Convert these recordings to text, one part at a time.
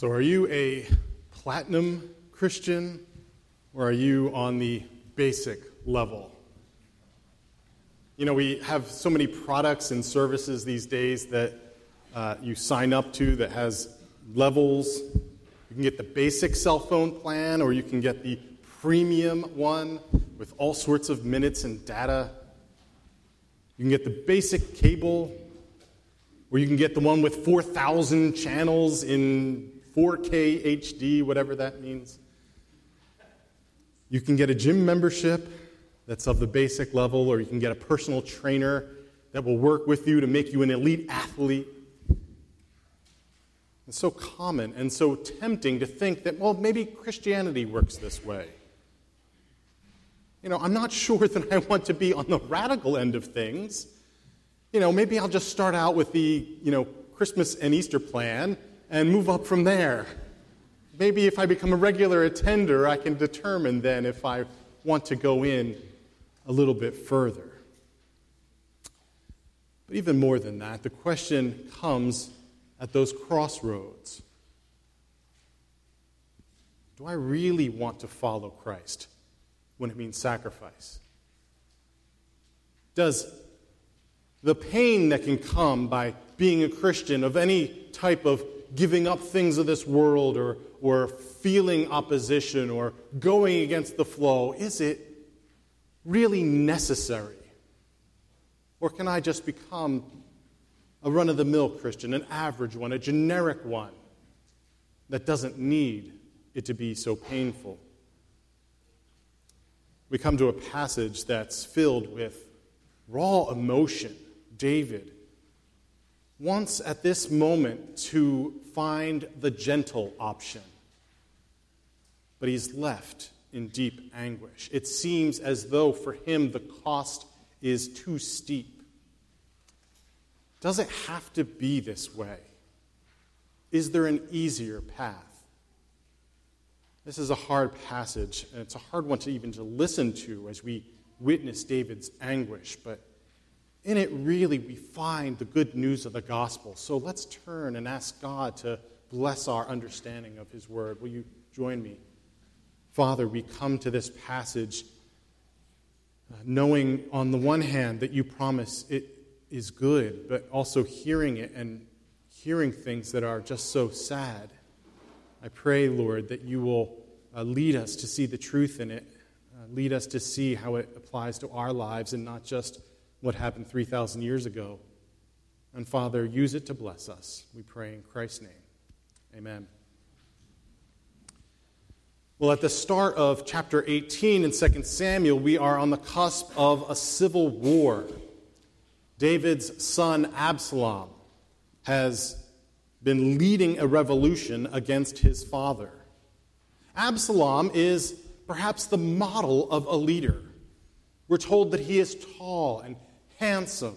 So, are you a platinum Christian or are you on the basic level? You know, we have so many products and services these days that uh, you sign up to that has levels. You can get the basic cell phone plan or you can get the premium one with all sorts of minutes and data. You can get the basic cable, or you can get the one with 4,000 channels in 4K HD, whatever that means. You can get a gym membership that's of the basic level, or you can get a personal trainer that will work with you to make you an elite athlete. It's so common and so tempting to think that, well, maybe Christianity works this way. You know, I'm not sure that I want to be on the radical end of things. You know, maybe I'll just start out with the, you know, Christmas and Easter plan and move up from there. Maybe if I become a regular attender, I can determine then if I want to go in a little bit further. But even more than that, the question comes at those crossroads Do I really want to follow Christ when it means sacrifice? Does the pain that can come by being a Christian of any type of giving up things of this world or, or feeling opposition or going against the flow, is it really necessary? Or can I just become a run of the mill Christian, an average one, a generic one that doesn't need it to be so painful? We come to a passage that's filled with raw emotion. David wants at this moment to find the gentle option, but he's left in deep anguish. It seems as though for him the cost is too steep. Does it have to be this way? Is there an easier path? This is a hard passage, and it's a hard one to even to listen to as we witness David's anguish, but in it, really, we find the good news of the gospel. So let's turn and ask God to bless our understanding of His word. Will you join me? Father, we come to this passage uh, knowing, on the one hand, that you promise it is good, but also hearing it and hearing things that are just so sad. I pray, Lord, that you will uh, lead us to see the truth in it, uh, lead us to see how it applies to our lives and not just what happened 3,000 years ago. And Father, use it to bless us. We pray in Christ's name. Amen. Well, at the start of chapter 18 in 2 Samuel, we are on the cusp of a civil war. David's son Absalom has been leading a revolution against his father. Absalom is perhaps the model of a leader. We're told that he is tall and handsome.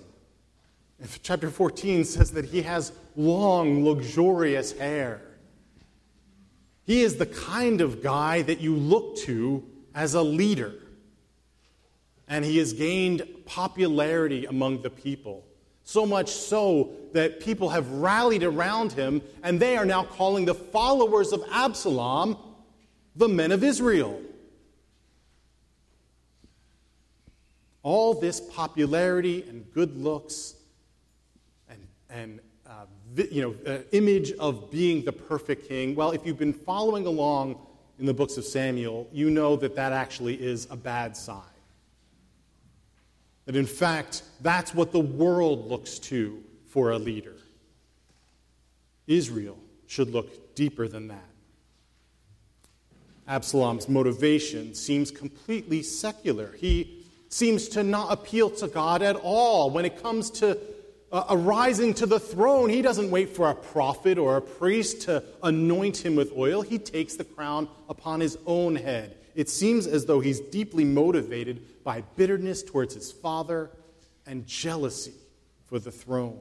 chapter 14 says that he has long, luxurious hair. He is the kind of guy that you look to as a leader. And he has gained popularity among the people. So much so that people have rallied around him, and they are now calling the followers of Absalom the men of Israel. All this popularity and good looks and, and uh, you know, uh, image of being the perfect king, well, if you've been following along in the books of Samuel, you know that that actually is a bad sign. That in fact, that's what the world looks to for a leader. Israel should look deeper than that. Absalom's motivation seems completely secular. He seems to not appeal to God at all. When it comes to uh, arising to the throne, he doesn't wait for a prophet or a priest to anoint him with oil. He takes the crown upon his own head. It seems as though he's deeply motivated by bitterness towards his father and jealousy for the throne.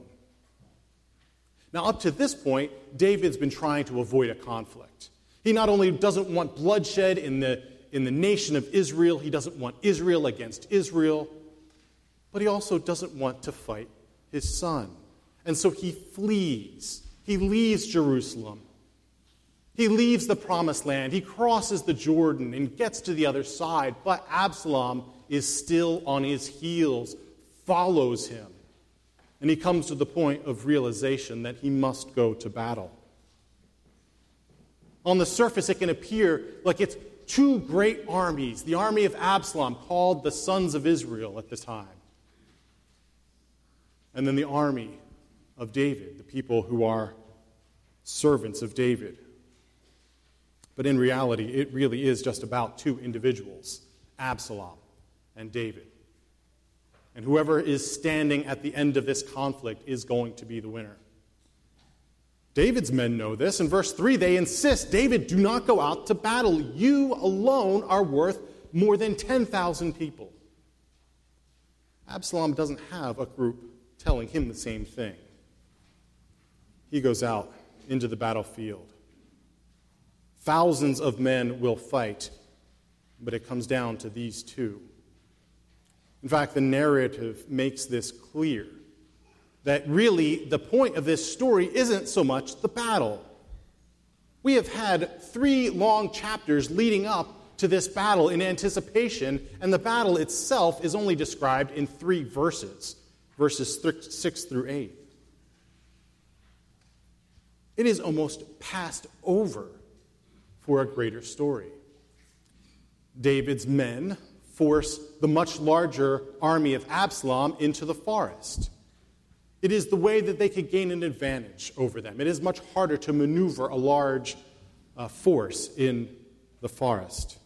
Now, up to this point, David's been trying to avoid a conflict. He not only doesn't want bloodshed in the in the nation of Israel. He doesn't want Israel against Israel, but he also doesn't want to fight his son. And so he flees. He leaves Jerusalem. He leaves the promised land, he crosses the Jordan and gets to the other side, but Absalom is still on his heels, follows him. And he comes to the point of realization that he must go to battle. On the surface, it can appear like it's two great armies the army of Absalom, called the sons of Israel at the time, and then the army of David, the people who are servants of David. But in reality, it really is just about two individuals Absalom and David. And whoever is standing at the end of this conflict is going to be the winner. David's men know this. In verse 3, they insist David, do not go out to battle. You alone are worth more than 10,000 people. Absalom doesn't have a group telling him the same thing. He goes out into the battlefield. Thousands of men will fight, but it comes down to these two. In fact, the narrative makes this clear that really the point of this story isn't so much the battle. We have had three long chapters leading up to this battle in anticipation, and the battle itself is only described in three verses verses 6 through 8. It is almost passed over for a greater story. David's men force the much larger army of Absalom into the forest. It is the way that they could gain an advantage over them. It is much harder to maneuver a large uh, force in the forest.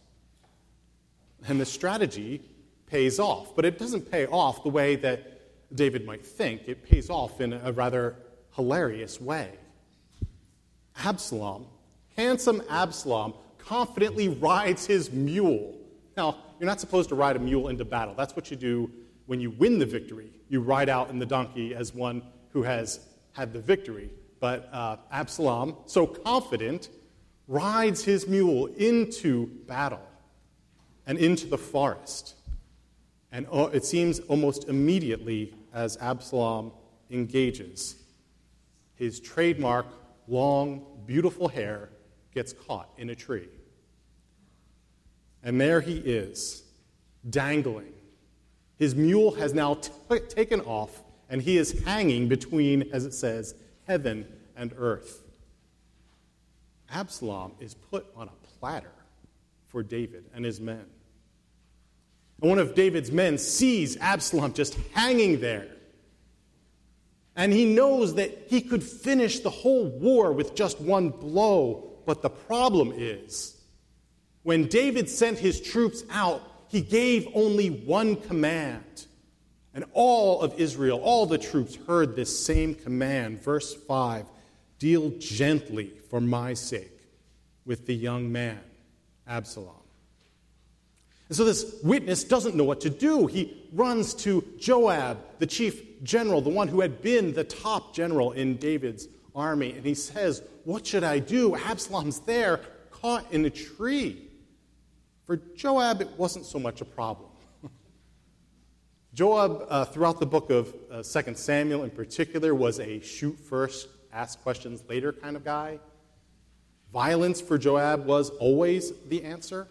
And the strategy pays off, but it doesn't pay off the way that David might think. It pays off in a rather hilarious way. Absalom, handsome Absalom, confidently rides his mule. Now, you're not supposed to ride a mule into battle. That's what you do when you win the victory, you ride out in the donkey as one who has had the victory. But uh, Absalom, so confident, rides his mule into battle and into the forest. And uh, it seems almost immediately as Absalom engages, his trademark long, beautiful hair gets caught in a tree. And there he is, dangling his mule has now t- taken off, and he is hanging between, as it says, heaven and earth. Absalom is put on a platter for David and his men. And one of David's men sees Absalom just hanging there. And he knows that he could finish the whole war with just one blow. But the problem is, when David sent his troops out he gave only one command. And all of Israel, all the troops heard this same command. Verse 5 Deal gently for my sake with the young man, Absalom. And so this witness doesn't know what to do. He runs to Joab, the chief general, the one who had been the top general in David's army, and he says, What should I do? Absalom's there, caught in a tree. For Joab, it wasn't so much a problem. Joab, uh, throughout the book of uh, 2 Samuel in particular, was a shoot first, ask questions later kind of guy. Violence for Joab was always the answer.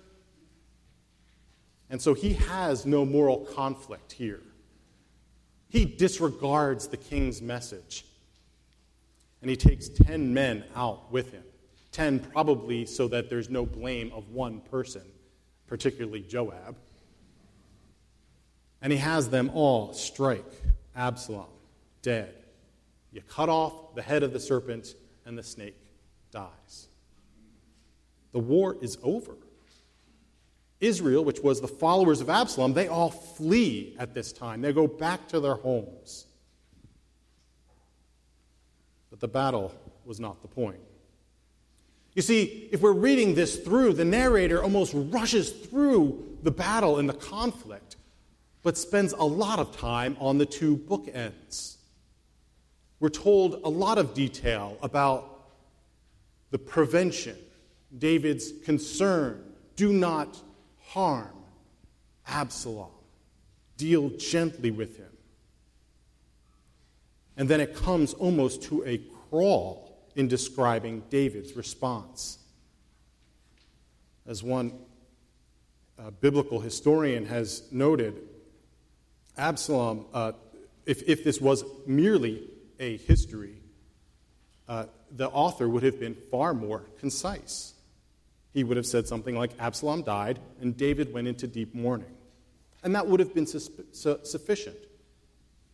And so he has no moral conflict here. He disregards the king's message. And he takes 10 men out with him. 10 probably so that there's no blame of one person particularly Joab. And he has them all strike Absalom dead. You cut off the head of the serpent, and the snake dies. The war is over. Israel, which was the followers of Absalom, they all flee at this time. They go back to their homes. But the battle was not the point. You see, if we're reading this through, the narrator almost rushes through the battle and the conflict, but spends a lot of time on the two bookends. We're told a lot of detail about the prevention, David's concern do not harm Absalom, deal gently with him. And then it comes almost to a crawl in describing David's response. As one uh, biblical historian has noted, Absalom, uh, if, if this was merely a history, uh, the author would have been far more concise. He would have said something like Absalom died and David went into deep mourning. And that would have been su- su- sufficient.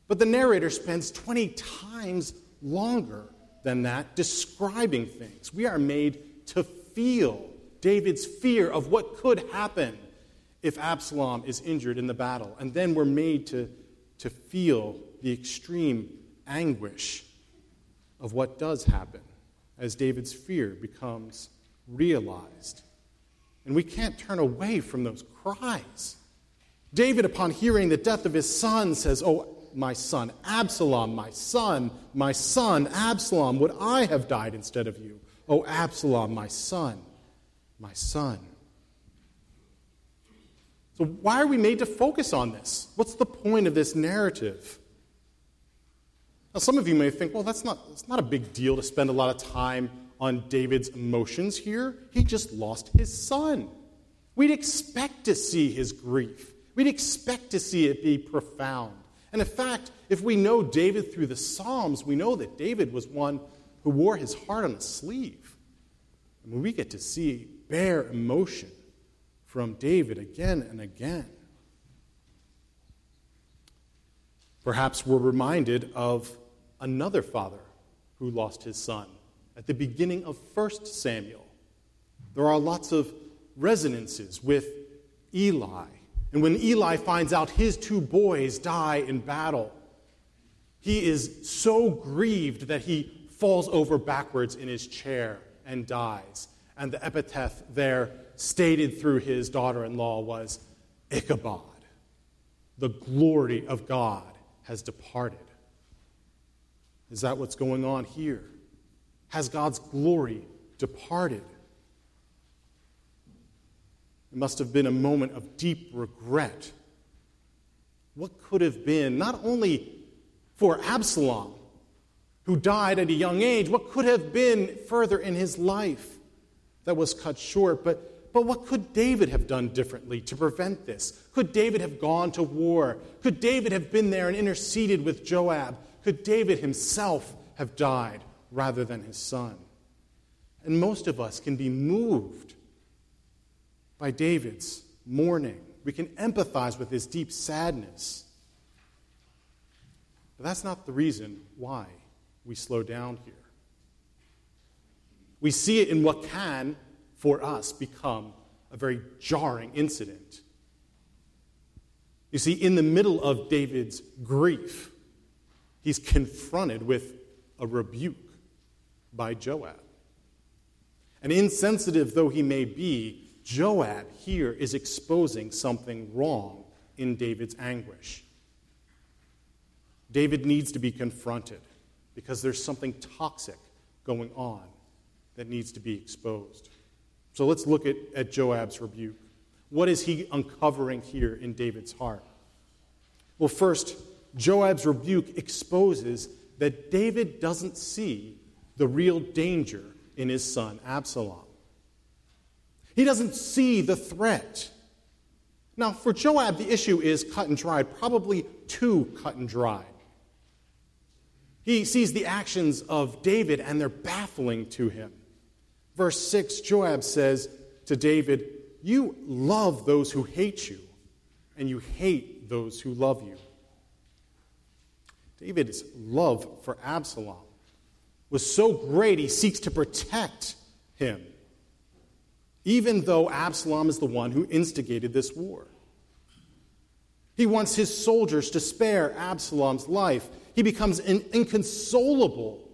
But the narrator spends 20 times longer than that describing things. We are made to feel David's fear of what could happen if Absalom is injured in the battle. And then we're made to, to feel the extreme anguish of what does happen as David's fear becomes realized. And we can't turn away from those cries. David, upon hearing the death of his son, says, Oh, my son, Absalom, my son, my son, Absalom, would I have died instead of you? Oh, Absalom, my son, my son. So, why are we made to focus on this? What's the point of this narrative? Now, some of you may think, well, that's not, it's not a big deal to spend a lot of time on David's emotions here. He just lost his son. We'd expect to see his grief, we'd expect to see it be profound. And in fact, if we know David through the Psalms, we know that David was one who wore his heart on his sleeve. And we get to see bare emotion from David again and again. Perhaps we're reminded of another father who lost his son at the beginning of 1 Samuel. There are lots of resonances with Eli. And when Eli finds out his two boys die in battle, he is so grieved that he falls over backwards in his chair and dies. And the epitaph there stated through his daughter in law was Ichabod. The glory of God has departed. Is that what's going on here? Has God's glory departed? It must have been a moment of deep regret. What could have been, not only for Absalom, who died at a young age, what could have been further in his life that was cut short, but, but what could David have done differently to prevent this? Could David have gone to war? Could David have been there and interceded with Joab? Could David himself have died rather than his son? And most of us can be moved by David's mourning. We can empathize with his deep sadness. But that's not the reason why we slow down here. We see it in what can, for us, become a very jarring incident. You see, in the middle of David's grief, he's confronted with a rebuke by Joab. And insensitive though he may be, Joab here is exposing something wrong in David's anguish. David needs to be confronted because there's something toxic going on that needs to be exposed. So let's look at, at Joab's rebuke. What is he uncovering here in David's heart? Well, first, Joab's rebuke exposes that David doesn't see the real danger in his son Absalom. He doesn't see the threat. Now, for Joab, the issue is cut and dried, probably too cut and dried. He sees the actions of David and they're baffling to him. Verse 6 Joab says to David, You love those who hate you, and you hate those who love you. David's love for Absalom was so great, he seeks to protect him, even though Absalom is the one who instigated this war. He wants his soldiers to spare Absalom's life. He becomes inconsolable.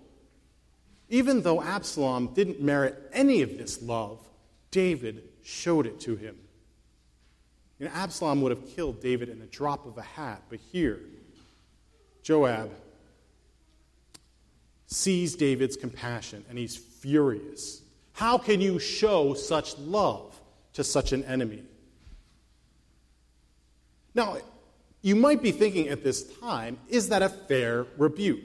Even though Absalom didn't merit any of this love, David showed it to him. You know, Absalom would have killed David in a drop of a hat, but here, Joab sees David's compassion and he's furious. How can you show such love to such an enemy? Now, you might be thinking at this time, is that a fair rebuke?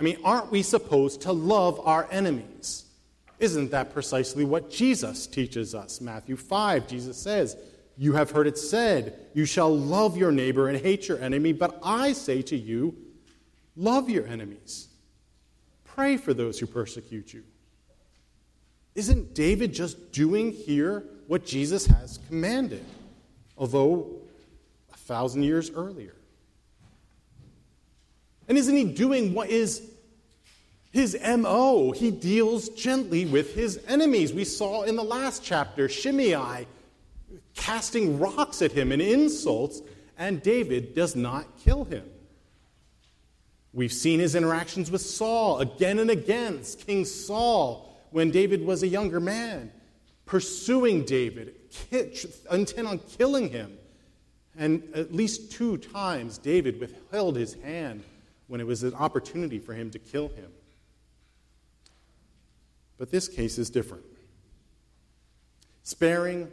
I mean, aren't we supposed to love our enemies? Isn't that precisely what Jesus teaches us? Matthew 5, Jesus says, You have heard it said, You shall love your neighbor and hate your enemy, but I say to you, Love your enemies. Pray for those who persecute you. Isn't David just doing here what Jesus has commanded, although a thousand years earlier? And isn't he doing what is his MO? He deals gently with his enemies. We saw in the last chapter Shimei casting rocks at him and insults, and David does not kill him. We've seen his interactions with Saul again and again. King Saul when David was a younger man, pursuing David, intent on killing him. And at least two times, David withheld his hand when it was an opportunity for him to kill him. But this case is different. Sparing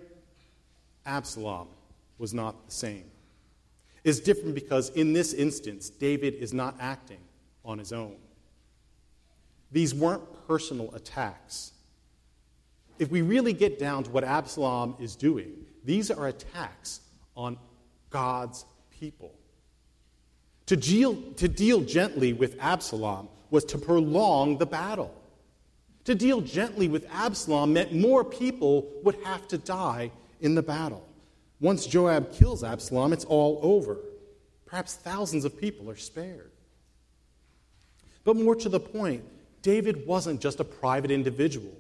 Absalom was not the same. It's different because in this instance, David is not acting on his own. These weren't personal attacks. If we really get down to what Absalom is doing, these are attacks on God's people. To deal, to deal gently with Absalom was to prolong the battle. To deal gently with Absalom meant more people would have to die in the battle. Once Joab kills Absalom, it's all over. Perhaps thousands of people are spared. But more to the point, David wasn't just a private individual,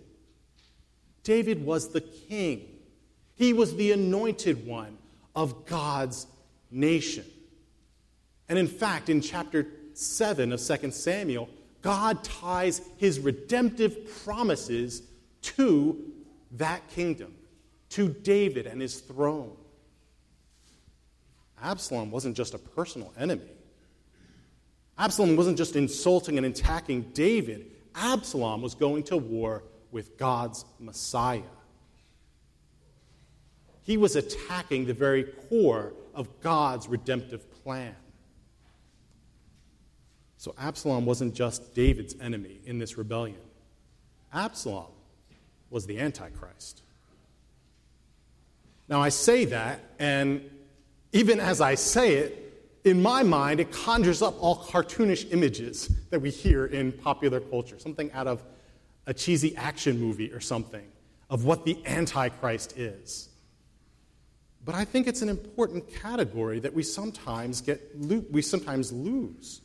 David was the king. He was the anointed one of God's nation. And in fact, in chapter 7 of 2 Samuel, God ties his redemptive promises to that kingdom, to David and his throne. Absalom wasn't just a personal enemy. Absalom wasn't just insulting and attacking David. Absalom was going to war with God's Messiah. He was attacking the very core of God's redemptive plan. So Absalom wasn't just David's enemy in this rebellion, Absalom was the Antichrist. Now, I say that, and even as I say it, in my mind, it conjures up all cartoonish images that we hear in popular culture, something out of a cheesy action movie or something of what the Antichrist is. But I think it's an important category that we sometimes get we sometimes lose.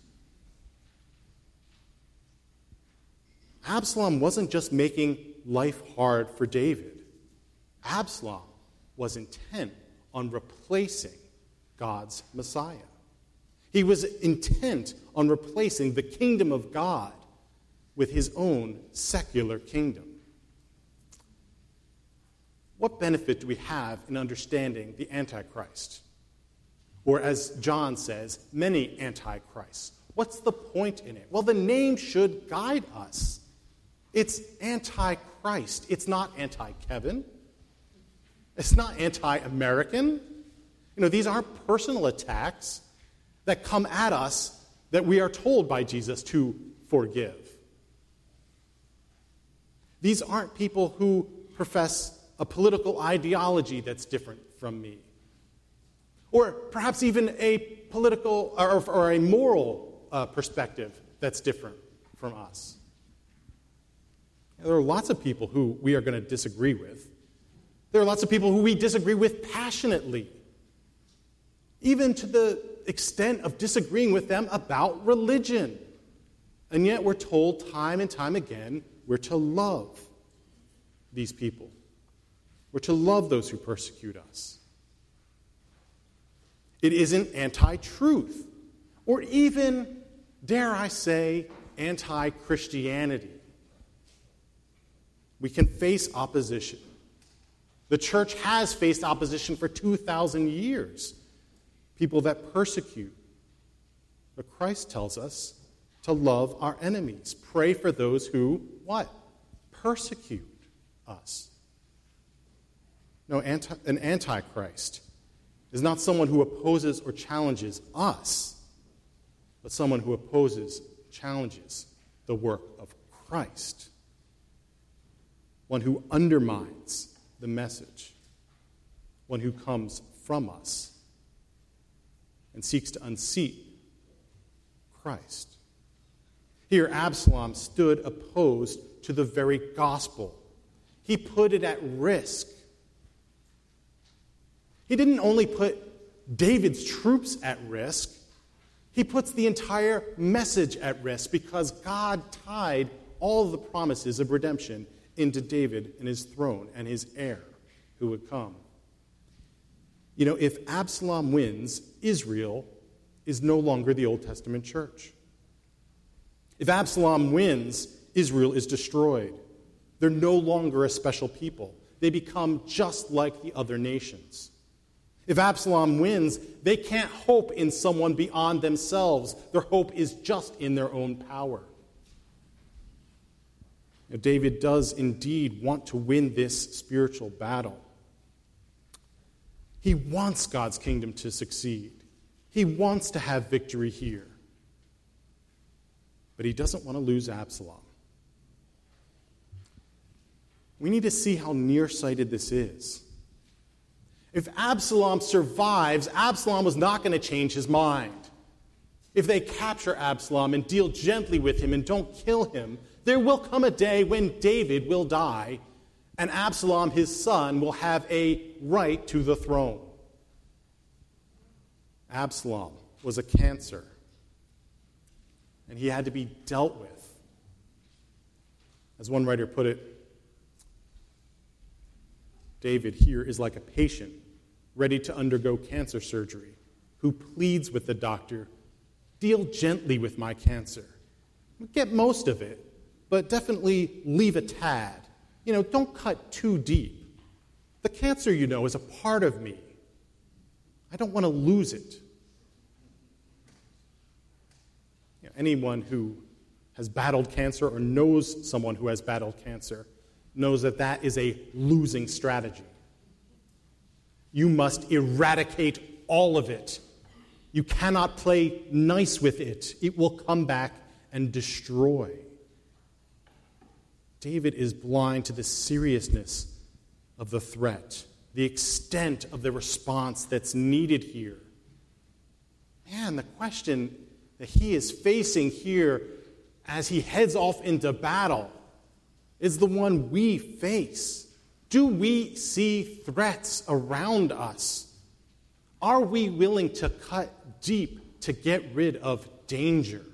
Absalom wasn't just making life hard for David. Absalom was intent on replacing God's Messiah. He was intent on replacing the kingdom of God with his own secular kingdom. What benefit do we have in understanding the Antichrist? Or, as John says, many Antichrists. What's the point in it? Well, the name should guide us. It's Antichrist, it's not anti Kevin, it's not anti American. You know, these aren't personal attacks that come at us that we are told by Jesus to forgive. These aren't people who profess a political ideology that's different from me, or perhaps even a political or, or a moral uh, perspective that's different from us. There are lots of people who we are going to disagree with. There are lots of people who we disagree with passionately, even to the extent of disagreeing with them about religion. And yet we're told time and time again we're to love these people. We're to love those who persecute us. It isn't anti truth, or even, dare I say, anti Christianity. We can face opposition. The church has faced opposition for 2,000 years people that persecute. But Christ tells us to love our enemies, pray for those who, what? Persecute us. No, anti, an antichrist is not someone who opposes or challenges us, but someone who opposes, challenges the work of Christ. one who undermines the message, one who comes from us and seeks to unseat Christ. Here, Absalom stood opposed to the very gospel. He put it at risk. He didn't only put David's troops at risk, he puts the entire message at risk because God tied all the promises of redemption into David and his throne and his heir who would come. You know, if Absalom wins, Israel is no longer the Old Testament church. If Absalom wins, Israel is destroyed. They're no longer a special people. They become just like the other nations. If Absalom wins, they can't hope in someone beyond themselves. Their hope is just in their own power. Now, David does indeed want to win this spiritual battle. He wants God's kingdom to succeed, he wants to have victory here. But he doesn't want to lose Absalom. We need to see how nearsighted this is. If Absalom survives, Absalom was not going to change his mind. If they capture Absalom and deal gently with him and don't kill him, there will come a day when David will die and Absalom, his son, will have a right to the throne. Absalom was a cancer, and he had to be dealt with. As one writer put it, David here is like a patient ready to undergo cancer surgery who pleads with the doctor, Deal gently with my cancer. Get most of it, but definitely leave a tad. You know, don't cut too deep. The cancer, you know, is a part of me. I don't want to lose it. You know, anyone who has battled cancer or knows someone who has battled cancer knows that that is a losing strategy. You must eradicate all of it. You cannot play nice with it, it will come back and destroy. David is blind to the seriousness of the threat, the extent of the response that's needed here. Man, the question that he is facing here as he heads off into battle is the one we face. Do we see threats around us? Are we willing to cut deep to get rid of danger?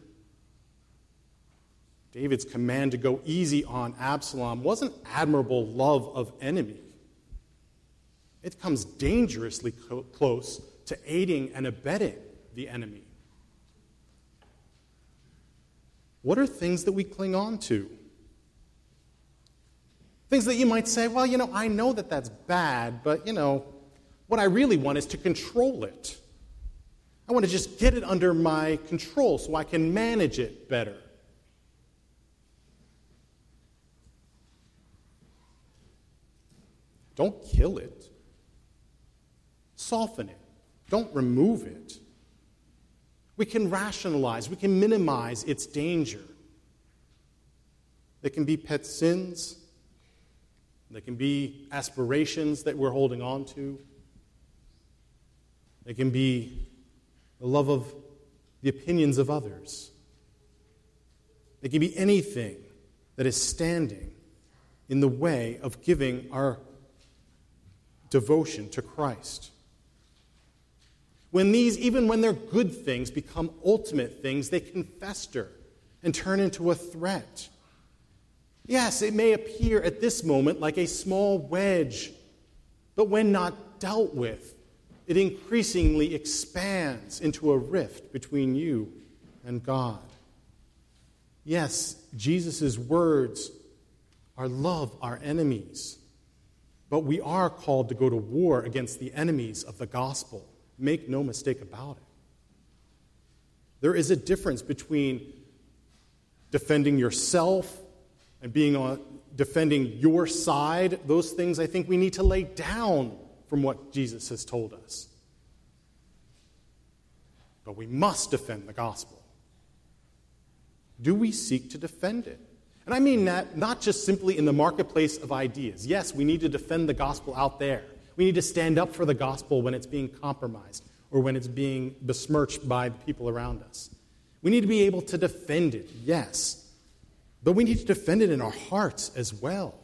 David's command to go easy on Absalom wasn't admirable love of enemy. It comes dangerously close to aiding and abetting the enemy. What are things that we cling on to? Things that you might say, well, you know, I know that that's bad, but, you know, what I really want is to control it. I want to just get it under my control so I can manage it better. Don't kill it. Soften it. Don't remove it. We can rationalize, we can minimize its danger. They can be pet sins, they can be aspirations that we're holding on to. They can be the love of the opinions of others. They can be anything that is standing in the way of giving our devotion to Christ. When these, even when they're good things, become ultimate things, they can fester and turn into a threat Yes, it may appear at this moment like a small wedge, but when not dealt with, it increasingly expands into a rift between you and God. Yes, Jesus' words are love our enemies, but we are called to go to war against the enemies of the gospel. Make no mistake about it. There is a difference between defending yourself and being on defending your side, those things I think we need to lay down from what Jesus has told us. But we must defend the gospel. Do we seek to defend it? And I mean that not just simply in the marketplace of ideas. Yes, we need to defend the gospel out there. We need to stand up for the gospel when it's being compromised or when it's being besmirched by the people around us. We need to be able to defend it, yes. But we need to defend it in our hearts as well.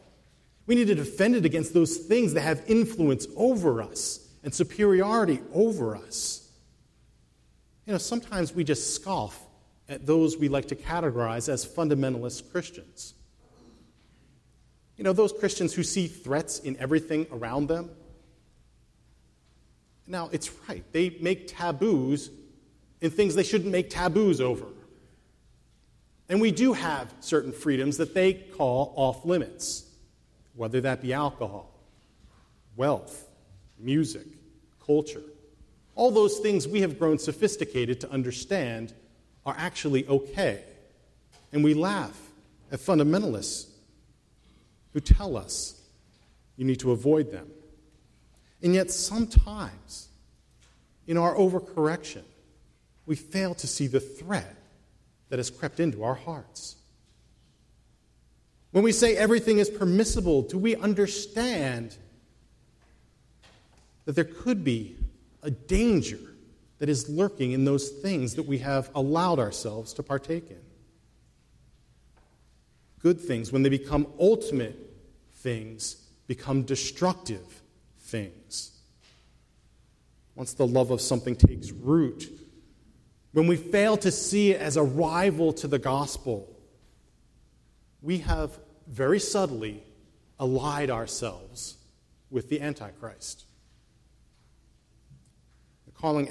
We need to defend it against those things that have influence over us and superiority over us. You know, sometimes we just scoff those we like to categorize as fundamentalist Christians. You know, those Christians who see threats in everything around them. Now, it's right. They make taboos in things they shouldn't make taboos over. And we do have certain freedoms that they call off limits, whether that be alcohol, wealth, music, culture. All those things we have grown sophisticated to understand are actually okay. And we laugh at fundamentalists who tell us you need to avoid them. And yet, sometimes, in our overcorrection, we fail to see the threat that has crept into our hearts. When we say everything is permissible, do we understand that there could be a danger that is lurking in those things that we have allowed ourselves to partake in. Good things, when they become ultimate things, become destructive things. Once the love of something takes root, when we fail to see it as a rival to the gospel, we have very subtly allied ourselves with the Antichrist calling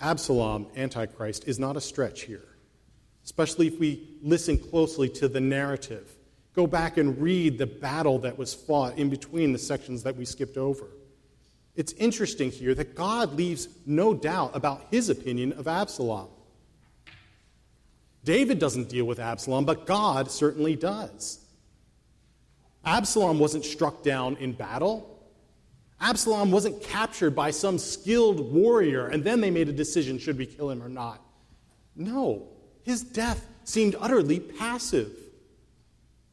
Absalom Antichrist is not a stretch here, especially if we listen closely to the narrative. Go back and read the battle that was fought in between the sections that we skipped over. It's interesting here that God leaves no doubt about his opinion of Absalom. David doesn't deal with Absalom, but God certainly does. Absalom wasn't struck down in battle. Absalom wasn't captured by some skilled warrior and then they made a decision should we kill him or not. No, his death seemed utterly passive.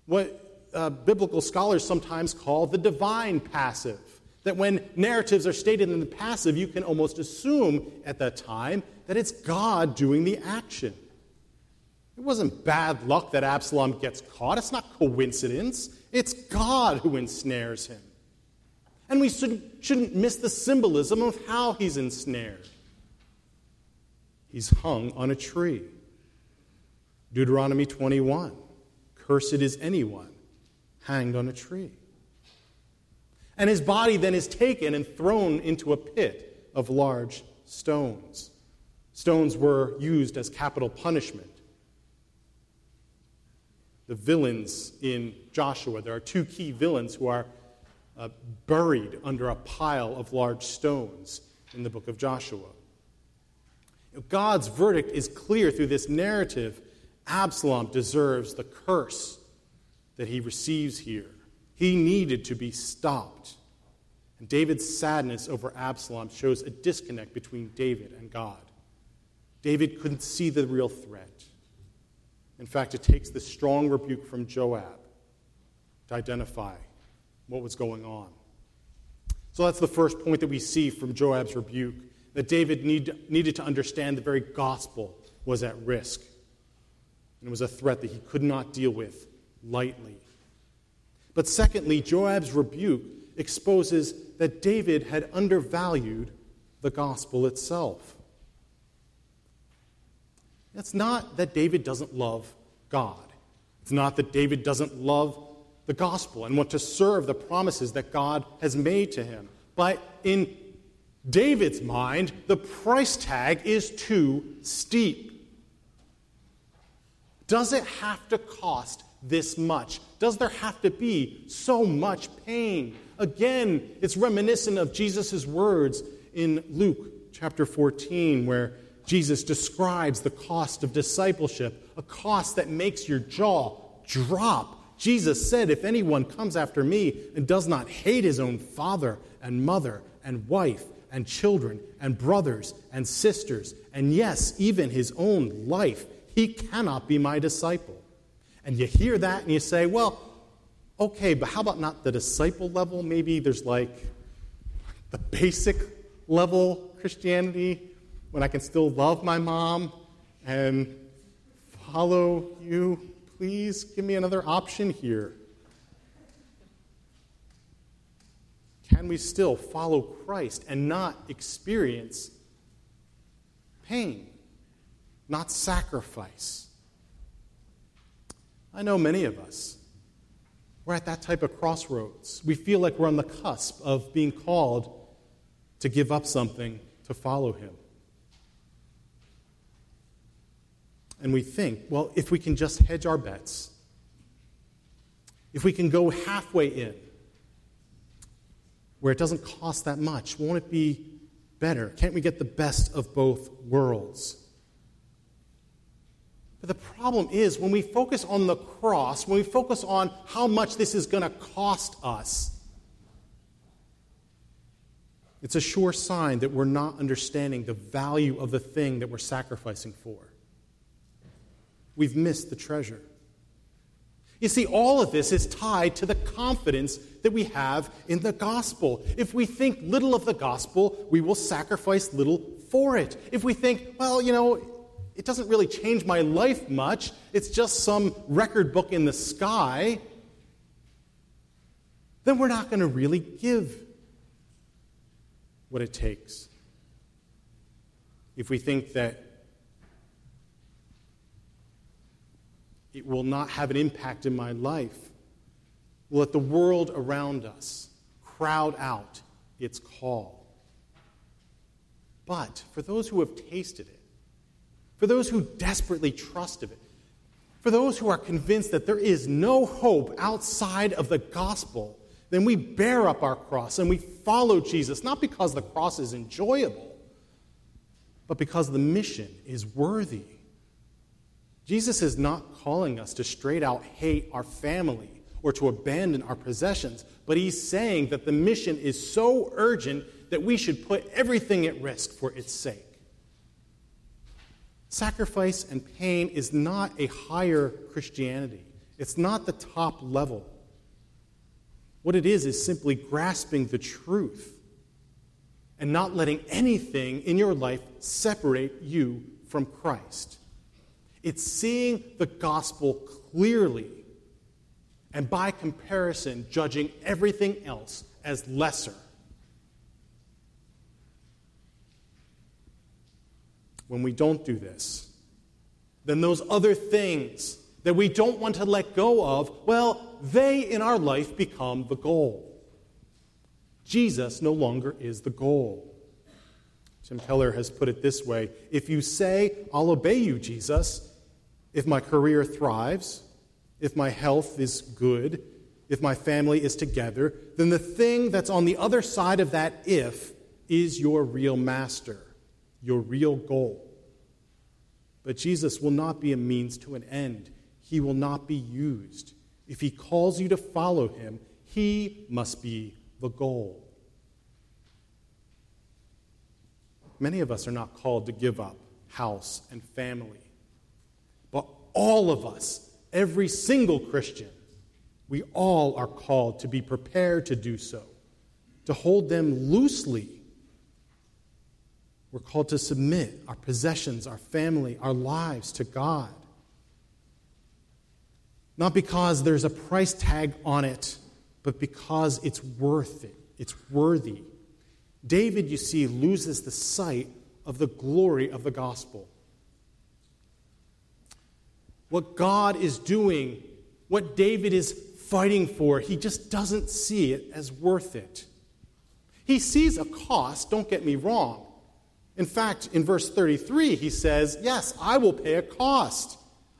What uh, biblical scholars sometimes call the divine passive. That when narratives are stated in the passive, you can almost assume at that time that it's God doing the action. It wasn't bad luck that Absalom gets caught. It's not coincidence. It's God who ensnares him. And we shouldn't miss the symbolism of how he's ensnared. He's hung on a tree. Deuteronomy 21 Cursed is anyone hanged on a tree. And his body then is taken and thrown into a pit of large stones. Stones were used as capital punishment. The villains in Joshua, there are two key villains who are uh, buried under a pile of large stones in the book of Joshua. God's verdict is clear through this narrative. Absalom deserves the curse that he receives here. He needed to be stopped. And David's sadness over Absalom shows a disconnect between David and God. David couldn't see the real threat. In fact, it takes the strong rebuke from Joab to identify what was going on. So that's the first point that we see from Joab's rebuke that David need, needed to understand the very gospel was at risk. And it was a threat that he could not deal with lightly. But secondly, Joab's rebuke exposes that David had undervalued the gospel itself. It's not that David doesn't love God. It's not that David doesn't love the gospel and want to serve the promises that God has made to him. But in David's mind, the price tag is too steep. Does it have to cost this much? Does there have to be so much pain? Again, it's reminiscent of Jesus' words in Luke chapter 14, where Jesus describes the cost of discipleship, a cost that makes your jaw drop Jesus said, If anyone comes after me and does not hate his own father and mother and wife and children and brothers and sisters, and yes, even his own life, he cannot be my disciple. And you hear that and you say, well, okay, but how about not the disciple level? Maybe there's like the basic level Christianity when I can still love my mom and follow you. Please give me another option here. Can we still follow Christ and not experience pain, not sacrifice? I know many of us, we're at that type of crossroads. We feel like we're on the cusp of being called to give up something to follow Him. And we think, well, if we can just hedge our bets, if we can go halfway in, where it doesn't cost that much, won't it be better? Can't we get the best of both worlds? But the problem is when we focus on the cross, when we focus on how much this is going to cost us, it's a sure sign that we're not understanding the value of the thing that we're sacrificing for. We've missed the treasure. You see, all of this is tied to the confidence that we have in the gospel. If we think little of the gospel, we will sacrifice little for it. If we think, well, you know, it doesn't really change my life much, it's just some record book in the sky, then we're not going to really give what it takes. If we think that it will not have an impact in my life, we'll let the world around us crowd out its call. But for those who have tasted it, for those who desperately trust of it, for those who are convinced that there is no hope outside of the gospel, then we bear up our cross and we follow Jesus, not because the cross is enjoyable, but because the mission is worthy. Jesus is not calling us to straight out hate our family or to abandon our possessions, but he's saying that the mission is so urgent that we should put everything at risk for its sake. Sacrifice and pain is not a higher Christianity, it's not the top level. What it is is simply grasping the truth and not letting anything in your life separate you from Christ. It's seeing the gospel clearly and by comparison, judging everything else as lesser. When we don't do this, then those other things that we don't want to let go of, well, they in our life become the goal. Jesus no longer is the goal. Tim Keller has put it this way If you say, I'll obey you, Jesus, if my career thrives, if my health is good, if my family is together, then the thing that's on the other side of that if is your real master, your real goal. But Jesus will not be a means to an end, he will not be used. If he calls you to follow him, he must be the goal. Many of us are not called to give up house and family, but all of us every single Christian, we all are called to be prepared to do so, to hold them loosely. We're called to submit our possessions, our family, our lives to God. Not because there's a price tag on it, but because it's worth it. It's worthy. David, you see, loses the sight of the glory of the gospel what God is doing, what David is fighting for, he just doesn't see it as worth it. He sees a cost, don't get me wrong. In fact, in verse 33, he says, Yes, I will pay a cost.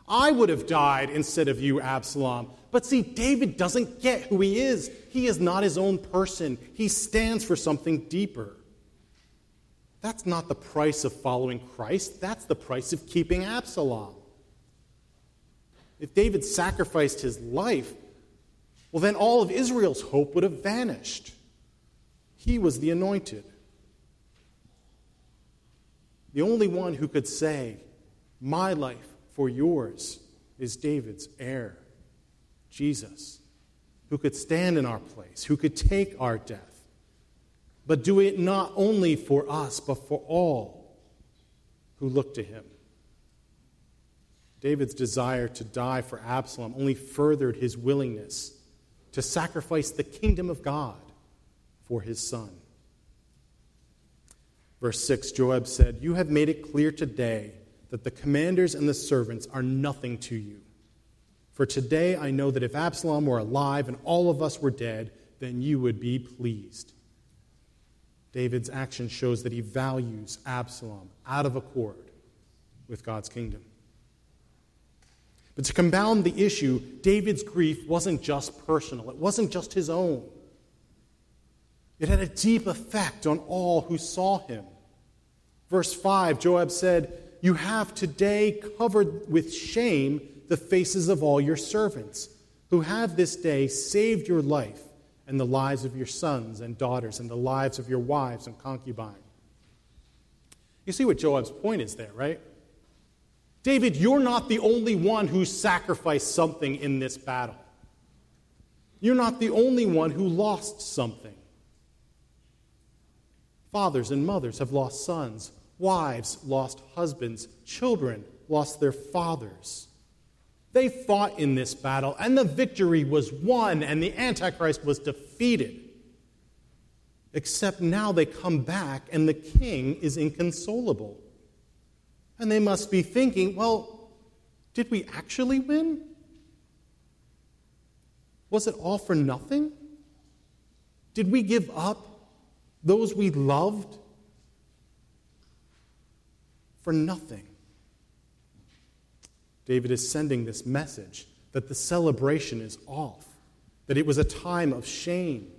I would have died instead of you, Absalom. But see, David doesn't get who he is. He is not his own person, he stands for something deeper. That's not the price of following Christ, that's the price of keeping Absalom. If David sacrificed his life, well, then all of Israel's hope would have vanished. He was the anointed. The only one who could say, My life for yours. is David's heir, Jesus, who could stand in our place, who could take our death, but do it not only for us, but for all who look to him. David's desire to die for Absalom only furthered his willingness to sacrifice the kingdom of God for his son. Verse 6 Joab said, You have made it clear today that the commanders and the servants are nothing to you. For today I know that if Absalom were alive and all of us were dead, then you would be pleased. David's action shows that he values Absalom out of accord with God's kingdom. But to compound the issue, David's grief wasn't just personal, it wasn't just his own. It had a deep effect on all who saw him. Verse 5 Joab said, You have today covered with shame the faces of all your servants, who have this day saved your life and the lives of your sons and daughters and the lives of your wives and concubines. You see what Joab's point is there, right? David, you're not the only one who sacrificed something in this battle. You're not the only one who lost something. Fathers and mothers have lost sons, wives lost husbands, children lost their fathers. They fought in this battle, and the victory was won, and the Antichrist was defeated. Except now they come back, and the king is inconsolable. And they must be thinking, well, did we actually win? Was it all for nothing? Did we give up those we loved for nothing. David is sending this message that the celebration is off, that it was a time of shame.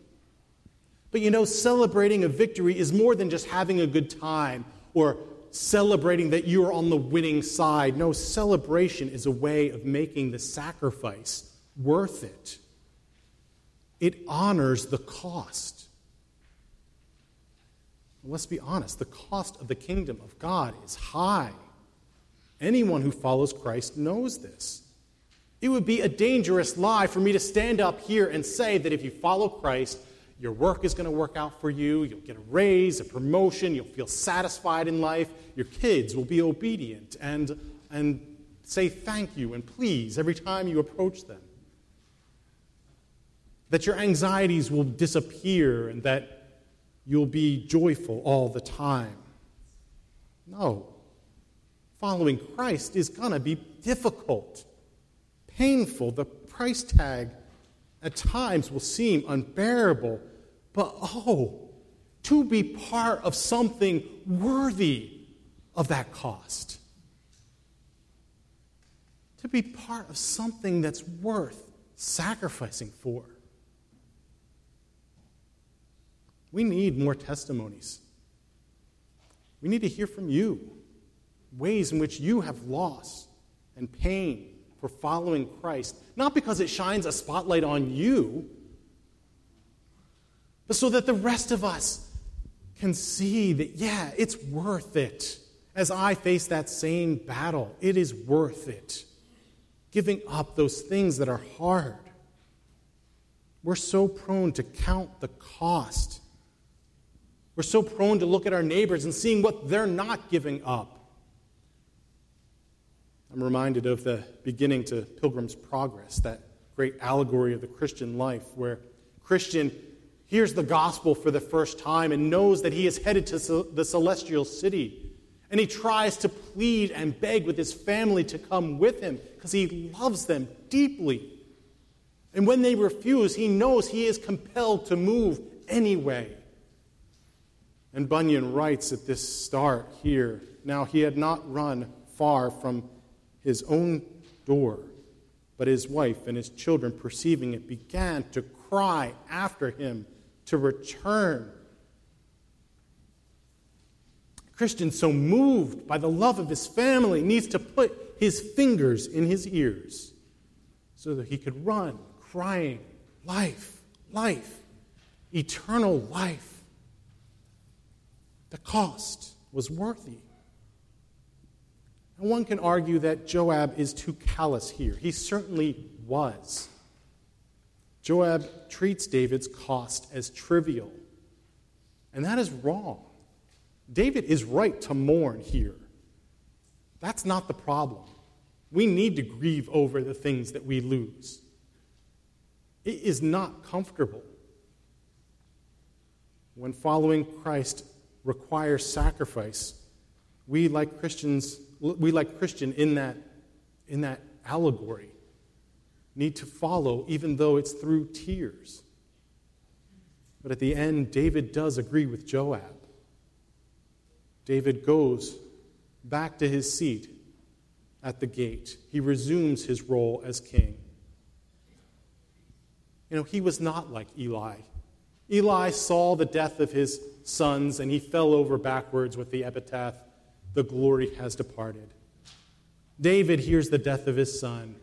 But you know, celebrating a victory is more than just having a good time or celebrating that you're on the winning side. No, celebration is a way of making the sacrifice worth it. It honors the cost. Let's be honest, the cost of the kingdom of God is high. Anyone who follows Christ knows this. It would be a dangerous lie for me to stand up here and say that if you follow Christ, your work is going to work out for you, you'll get a raise, a promotion, you'll feel satisfied in life, your kids will be obedient and, and say thank you and please every time you approach them. That your anxieties will disappear and that you'll be joyful all the time. No. Following Christ is going to be difficult, painful. The price tag at times will seem unbearable, but oh, to be part of something worthy of that cost. To be part of something that's worth sacrificing for. We need more testimonies. We need to hear from you ways in which you have loss and pain for following Christ, not because it shines a spotlight on you, but so that the rest of us can see that, yeah, it's worth it. As I face that same battle, it is worth it. Giving up those things that are hard. We're so prone to count the cost we're so prone to look at our neighbors and seeing what they're not giving up. I'm reminded of the beginning to Pilgrim's Progress, that great allegory of the Christian life, where Christian hears the gospel for the first time and knows that he is headed to the celestial city. And he tries to plead and beg with his family to come with him because he loves them deeply. And when they refuse, he knows he is compelled to move anyway. And Bunyan writes at this start here Now he had not run far from his own door, but his wife and his children, perceiving it, began to cry after him to return. Christian, so moved by the love of his family, needs to put his fingers in his ears so that he could run, crying, Life, life, eternal life. The cost was worthy. And one can argue that Joab is too callous here. He certainly was. Joab treats David's cost as trivial, and that is wrong. David is right to mourn here. That's not the problem. We need to grieve over the things that we lose. It is not comfortable. When following Christ requires sacrifice, we like Christians, we like Christian in that, in that allegory, need to follow even though it's through tears. But at the end, David does agree with Joab. David goes back to his seat at the gate. He resumes his role as king. You know, he was not like Eli. Eli saw the death of his sons and he fell over backwards with the epitaph, The glory has departed. David hears the death of his son,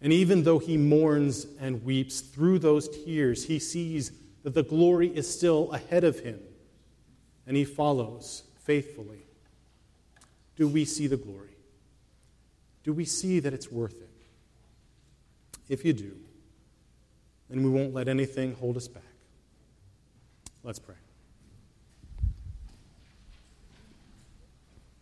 and even though he mourns and weeps through those tears, he sees that the glory is still ahead of him, and he follows faithfully. Do we see the glory? Do we see that it's worth it? If you do, then we won't let anything hold us back. Let's pray.